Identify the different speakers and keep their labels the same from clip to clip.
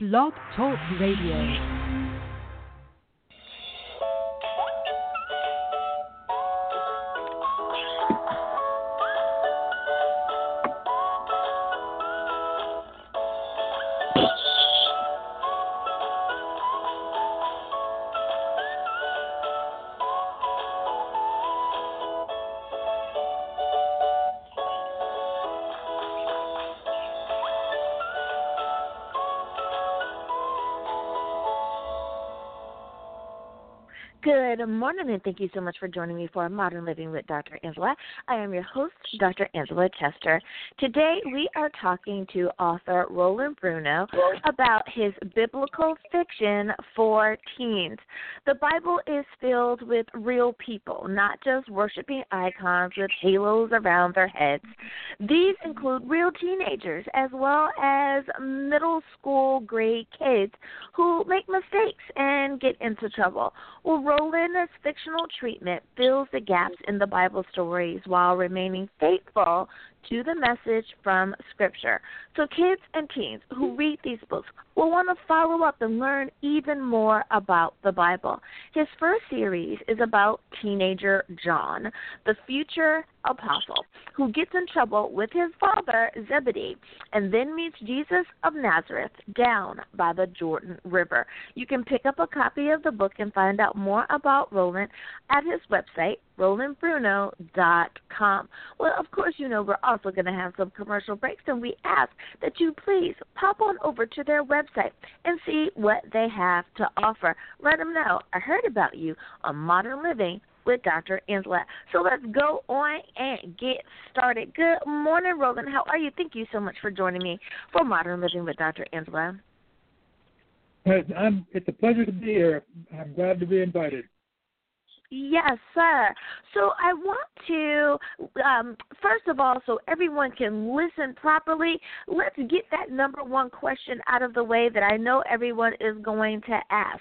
Speaker 1: Blog Talk Radio.
Speaker 2: Good morning, and thank you so much for joining me for Modern Living with Dr. Angela. I am your host, Dr. Angela Chester. Today, we are talking to author Rolin Bruno about his biblical fiction for teens. The Bible is filled with real people, not just worshiping icons with halos around their heads. These include real teenagers as well as middle school grade kids who make mistakes and get into trouble. Well, Rolin Linda's fictional treatment fills the gaps in the Bible stories while remaining faithful to the message from Scripture. So, kids and teens who mm-hmm. read these books will want to follow up and learn even more about the Bible. His first series is about teenager John, the future apostle, who gets in trouble with his father, Zebedee, and then meets Jesus of Nazareth down by the Jordan River. You can pick up a copy of the book and find out more about Rolin at his website, RolinBruno.com. Well, of course, you know we're also going to have some commercial breaks, and we ask that you please pop on over to their website and see what they have to offer. Let them know I heard about you on Modern Living with Dr. Angela. So let's go on and get started. Good morning, Rolin. How are you? Thank you so much for joining me for Modern Living with Dr. Angela.
Speaker 3: I'm, it's a pleasure to be here. I'm glad to be invited.
Speaker 2: Yes, sir. So I want to, um, first of all, so everyone can listen properly, let's get that number one question out of the way that I know everyone is going to ask.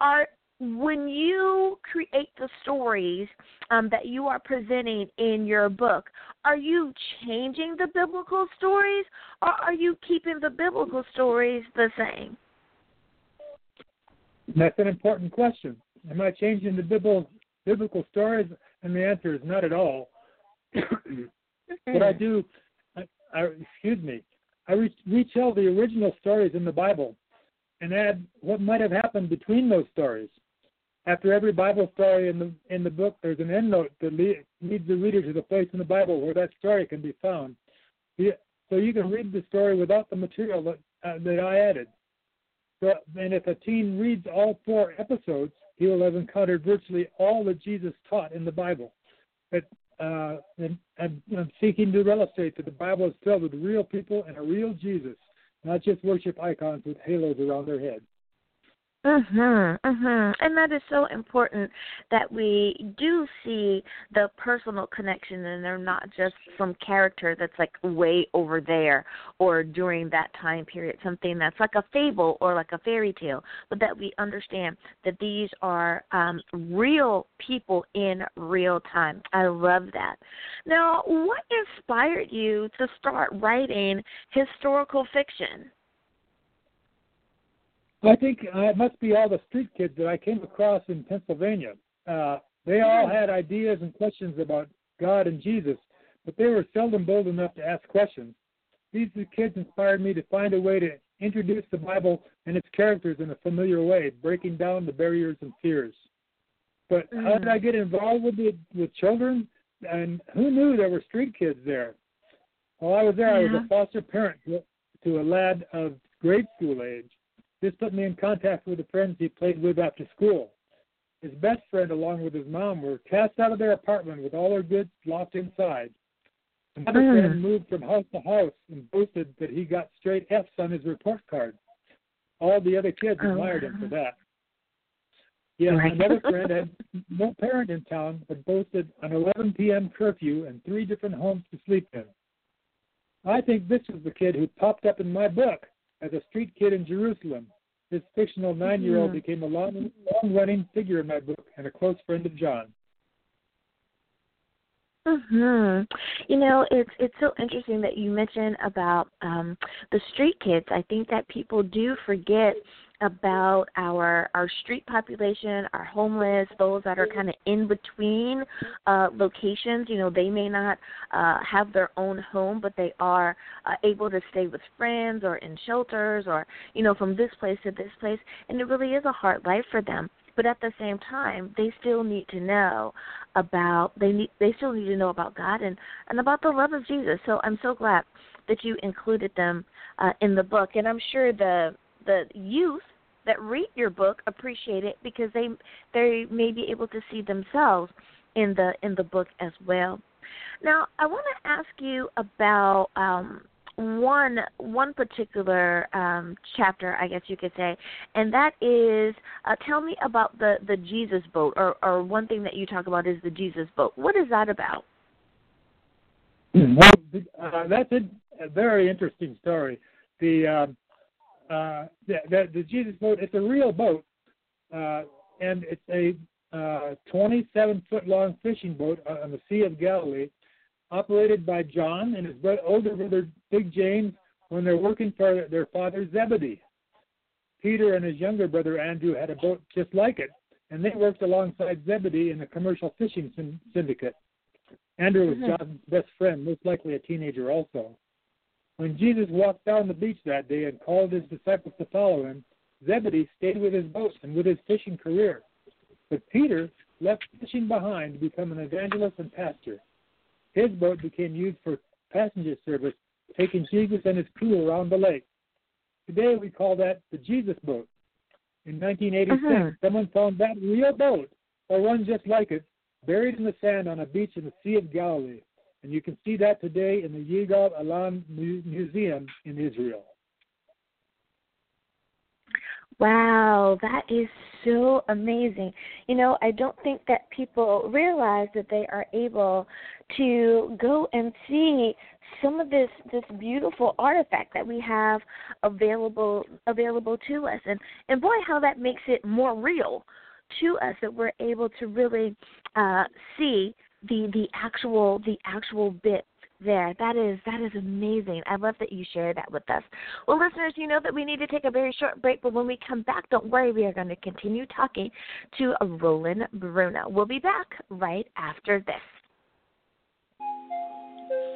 Speaker 2: Are when you create the stories um, that you are presenting in your book, are you changing the biblical stories or are you keeping the biblical stories the same?
Speaker 3: That's an important question. Am I changing the biblical biblical stories? And the answer is not at all. what I do, I, I, excuse me, I re- retell the original stories in the Bible and add what might have happened between those stories. After every Bible story in the in the book, there's an endnote that lead, leads the reader to the place in the Bible where that story can be found. So you can read the story without the material that, uh, that I added. So, and if a teen reads all four episodes, he will have encountered virtually all that Jesus taught in the Bible. But uh, and, and I'm seeking to illustrate that the Bible is filled with real people and a real Jesus, not just worship icons with halos around their heads.
Speaker 2: Mhm, mhm. And that is so important that we do see the personal connection and they're not just some character that's like way over there or during that time period, something that's like a fable or like a fairy tale, but that we understand that these are um real people in real time. I love that. Now, what inspired you to start writing historical fiction?
Speaker 3: I think uh, it must be all the street kids that I came across in Pennsylvania. Uh, they all had ideas and questions about God and Jesus, but they were seldom bold enough to ask questions. These kids inspired me to find a way to introduce the Bible and its characters in a familiar way, breaking down the barriers and fears. But how did I get involved with the, with children? And who knew there were street kids there? While I was there, yeah. I was a foster parent to, to a lad of grade school age. This put me in contact with the friends he played with after school. His best friend, along with his mom, were cast out of their apartment with all their goods locked inside. Another mm. friend moved from house to house and boasted that he got straight F's on his report card. All the other kids oh, admired him for that. Yet right. another friend had no parent in town, but boasted an 11 p.m. curfew and three different homes to sleep in. I think this is the kid who popped up in my book as a street kid in Jerusalem. This fictional nine year old mm-hmm. became a long, long running figure in my book and a close friend of John.
Speaker 2: Mhm. You know, it's it's so interesting that you mentioned about um the street kids. I think that people do forget about our our street population, our homeless, those that are kind of in between uh, locations. You know, they may not uh, have their own home, but they are uh, able to stay with friends or in shelters or you know from this place to this place, and it really is a hard life for them. But at the same time, they still need to know about they need they still need to know about God and and about the love of Jesus. So I'm so glad that you included them uh, in the book, and I'm sure the the youth that read your book appreciate it because they they may be able to see themselves in the in the book as well. Now, I want to ask you about um, one one particular um, chapter, I guess you could say, and that is uh, tell me about the the Jesus boat, or or one thing that you talk about is the Jesus boat. What is that about?
Speaker 3: Well, uh, that's a, a very interesting story. The um, uh, the, the, the Jesus boat. It's a real boat, uh, and it's a uh, 27 foot long fishing boat on the Sea of Galilee, operated by John and his older brother Big James when they're working for their father Zebedee. Peter and his younger brother Andrew had a boat just like it, and they worked alongside Zebedee in a commercial fishing syndicate. Andrew was mm-hmm. John's best friend, most likely a teenager also. When Jesus walked down the beach that day and called his disciples to follow him, Zebedee stayed with his boat and with his fishing career. But Peter left fishing behind to become an evangelist and pastor. His boat became used for passenger service, taking Jesus and his crew around the lake. Today we call that the Jesus boat. In 1986, uh-huh. someone found that real boat, or one just like it, buried in the sand on a beach in the Sea of Galilee and you can see that today in the Yigal Allon Museum in Israel.
Speaker 2: Wow, that is so amazing. You know, I don't think that people realize that they are able to go and see some of this this beautiful artifact that we have available available to us and and boy how that makes it more real to us that we're able to really uh see the the actual the actual bit there. That is that is amazing. I love that you share that with us. Well, listeners, you know that we need to take a very short break, but when we come back, don't worry, we are going to continue talking to Rolin Bruno. We'll be back right after this.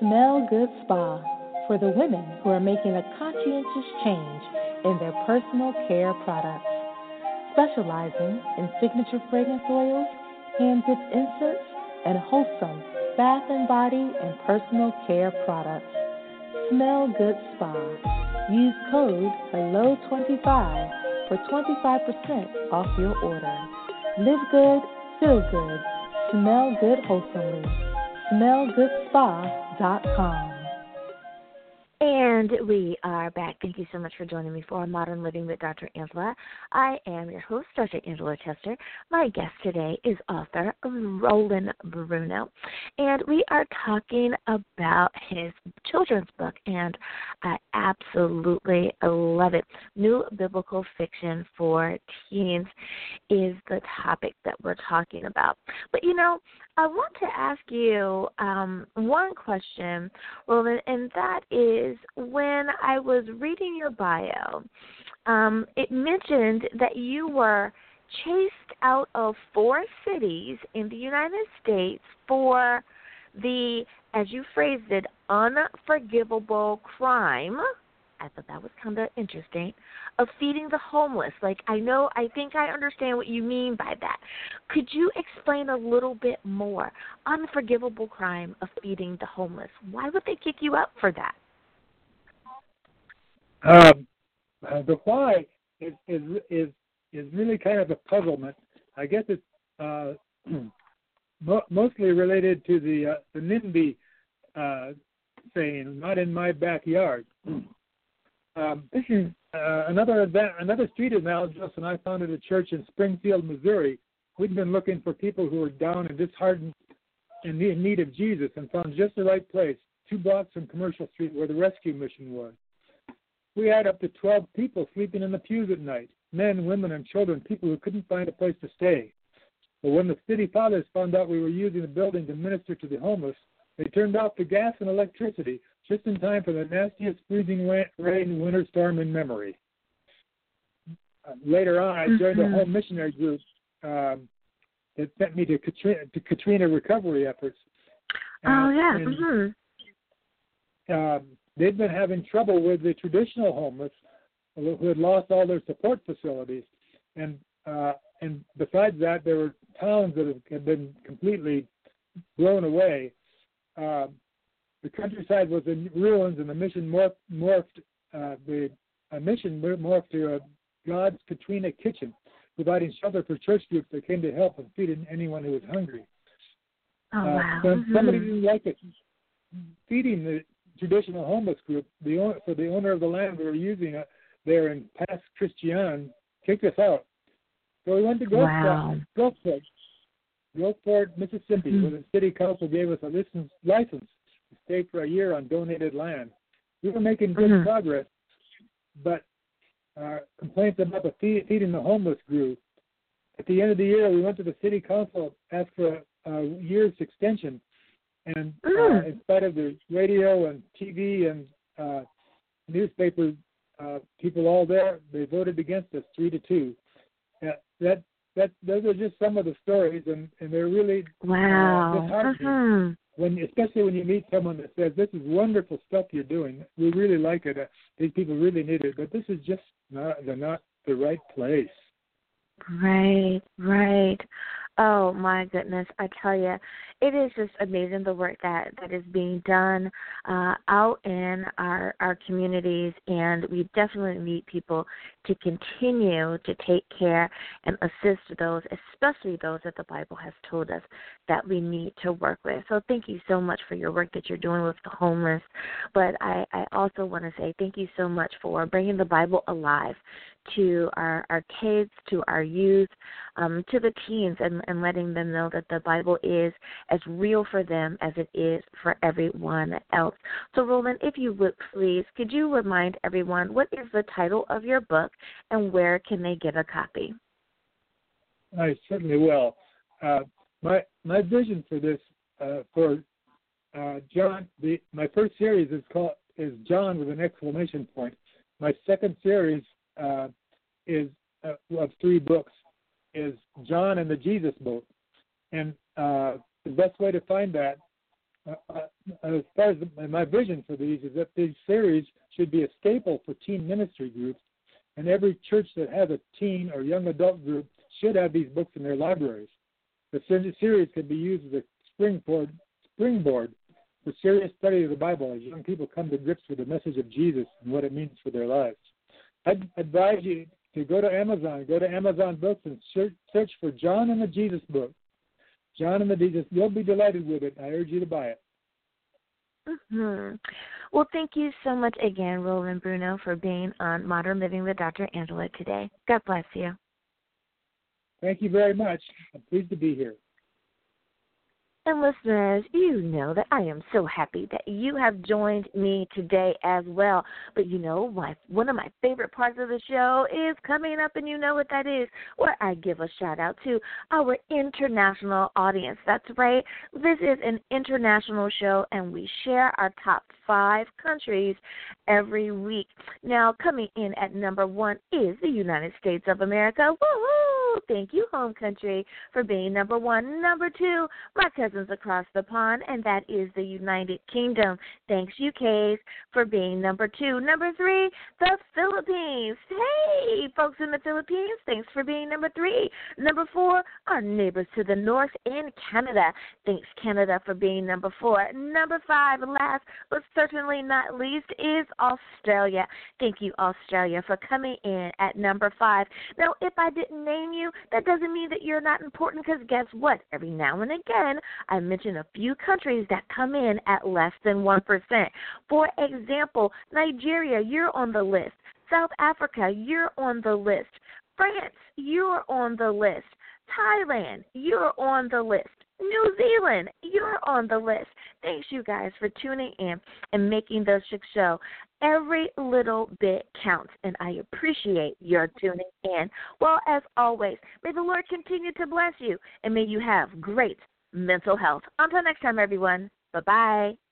Speaker 1: Smell Good Spa for the women who are making a conscientious change in their personal care products, specializing in signature fragrance oils, hand dipped incense and wholesome bath and body and personal care products. Smell Good Spa. Use code HELLO25 for 25% off your order. Live good, feel good, smell good wholesomely. SmellGoodSpa.com.
Speaker 2: And we are back. Thank you so much for joining me for Modern Living with Dr. Angela. I am your host, Dr. Angela Chester. My guest today is author Rolin Bruno, and we are talking about his children's book, and I absolutely love it. New biblical fiction for teens is the topic that we're talking about. But you know, I want to ask you um, one question, Rolin, and that is when I was reading your bio, um, it mentioned that you were chased out of four cities in the United States for the, as you phrased it, unforgivable crime I thought that was kind of interesting. Of feeding the homeless. Like, I know, I think I understand what you mean by that. Could you explain a little bit more? Unforgivable crime of feeding the homeless. Why would they kick you out for that?
Speaker 3: Um, uh, the why is, is is is really kind of a puzzlement. I guess it's uh, mostly related to the uh, the NIMBY uh, saying, "Not in my backyard." Um, uh, another event, another street analogy, and I founded a church in Springfield, Missouri. We'd been looking for people who were down and disheartened and in need of Jesus, and found just the right place, two blocks from Commercial Street, where the rescue mission was. We had up to 12 people sleeping in the pews at night men, women, and children, people who couldn't find a place to stay. But when the city fathers found out we were using the building to minister to the homeless, they turned off the gas and electricity just in time for the nastiest freezing rain winter storm in memory. Uh, later on, I joined mm-hmm. a home missionary group um, that sent me to Katrina, to Katrina recovery efforts.
Speaker 2: oh yeah. And, mm-hmm.
Speaker 3: um, they'd been having trouble with the traditional homeless who had lost all their support facilities, and uh, and besides that, there were towns that had been completely blown away. Uh, the countryside was in ruins, and the mission morphed. morphed uh, the a mission morphed to a God's Katrina Kitchen, providing shelter for church groups that came to help and feed anyone who was hungry.
Speaker 2: Oh, uh, wow.
Speaker 3: mm-hmm. Somebody didn't like it. Feeding the traditional homeless group, the owner, so the owner of the land we were using it there in Pass Christian kicked us out. So we went to Gulfport, wow. Gulfport, Gulfport, Mississippi, mm-hmm. where the city council gave us a license, license stay for a year on donated land. We were making good mm-hmm. progress, but uh, complaints about the feed, feeding the homeless grew. At the end of the year, we went to the city council, asked for a, a year's extension, and uh, mm. in spite of the radio and TV and uh, newspaper uh, people all there, they voted against us three to two. Uh, that that those are just some of the stories, and and they're really
Speaker 2: wow. Uh.
Speaker 3: When especially when you meet someone that says this is wonderful stuff you're doing, we really like it. Uh, these people really need it, but this is just not they're not the right place.
Speaker 2: Right, right. Oh my goodness, I tell you, it is just amazing the work that that is being done uh, out in our our communities, and we definitely need people to continue to take care and assist those, especially those that the Bible has told us that we need to work with. So thank you so much for your work that you're doing with the homeless, but I I also want to say thank you so much for bringing the Bible alive to our, our kids, to our youth, um, to the teens, and, and letting them know that the Bible is as real for them as it is for everyone else. So, Rolin, if you would please, could you remind everyone what is the title of your book and where can they get a copy?
Speaker 3: I certainly will. Uh, my my vision for this uh, for uh, John, the my first series is called is John with an exclamation point. My second series uh, is uh, of three books is John and the Jesus Boat, and uh, the best way to find that, uh, uh, as far as my vision for these, is that these series should be a staple for teen ministry groups, and every church that has a teen or young adult group should have these books in their libraries. The series can be used as a springboard, springboard for serious study of the Bible as young people come to grips with the message of Jesus and what it means for their lives. I'd advise you to go to Amazon, go to Amazon Books and search for John and the Jesus Book. John and the Jesus. You'll be delighted with it. I urge you to buy it.
Speaker 2: Mm-hmm. Well, thank you so much again, Rolin Bruno, for being on Modern Living with Dr. Angela today. God bless you.
Speaker 3: Thank you very much. I'm pleased to be here.
Speaker 2: And listeners, you know that I am so happy that you have joined me today as well. But you know, my one of my favorite parts of the show is coming up, and you know what that is, where I give a shout out to our international audience. That's right, this is an international show, and we share our top five countries every week. Now, coming in at number one is the United States of America. Woohoo! Thank you, home country, for being number one. Number two, my cousins across the pond, and that is the United Kingdom. Thanks, UKs, for being number two. Number three, the Philippines. Hey, folks in the Philippines, thanks for being number three. Number four, our neighbors to the north in Canada. Thanks, Canada, for being number four. Number five, last but certainly not least, is Australia. Thank you, Australia, for coming in at number five. Now, if I didn't name you, that doesn't mean that you're not important because guess what? Every now and again, I mention a few countries that come in at less than 1%. For example, Nigeria, you're on the list. South Africa, you're on the list. France, you're on the list. Thailand, you're on the list. New Zealand, you're on the list. Thanks, you guys, for tuning in and making the Chick Show. Every little bit counts, and I appreciate your tuning in. Well, as always, may the Lord continue to bless you, and may you have great mental health. Until next time, everyone. Bye bye.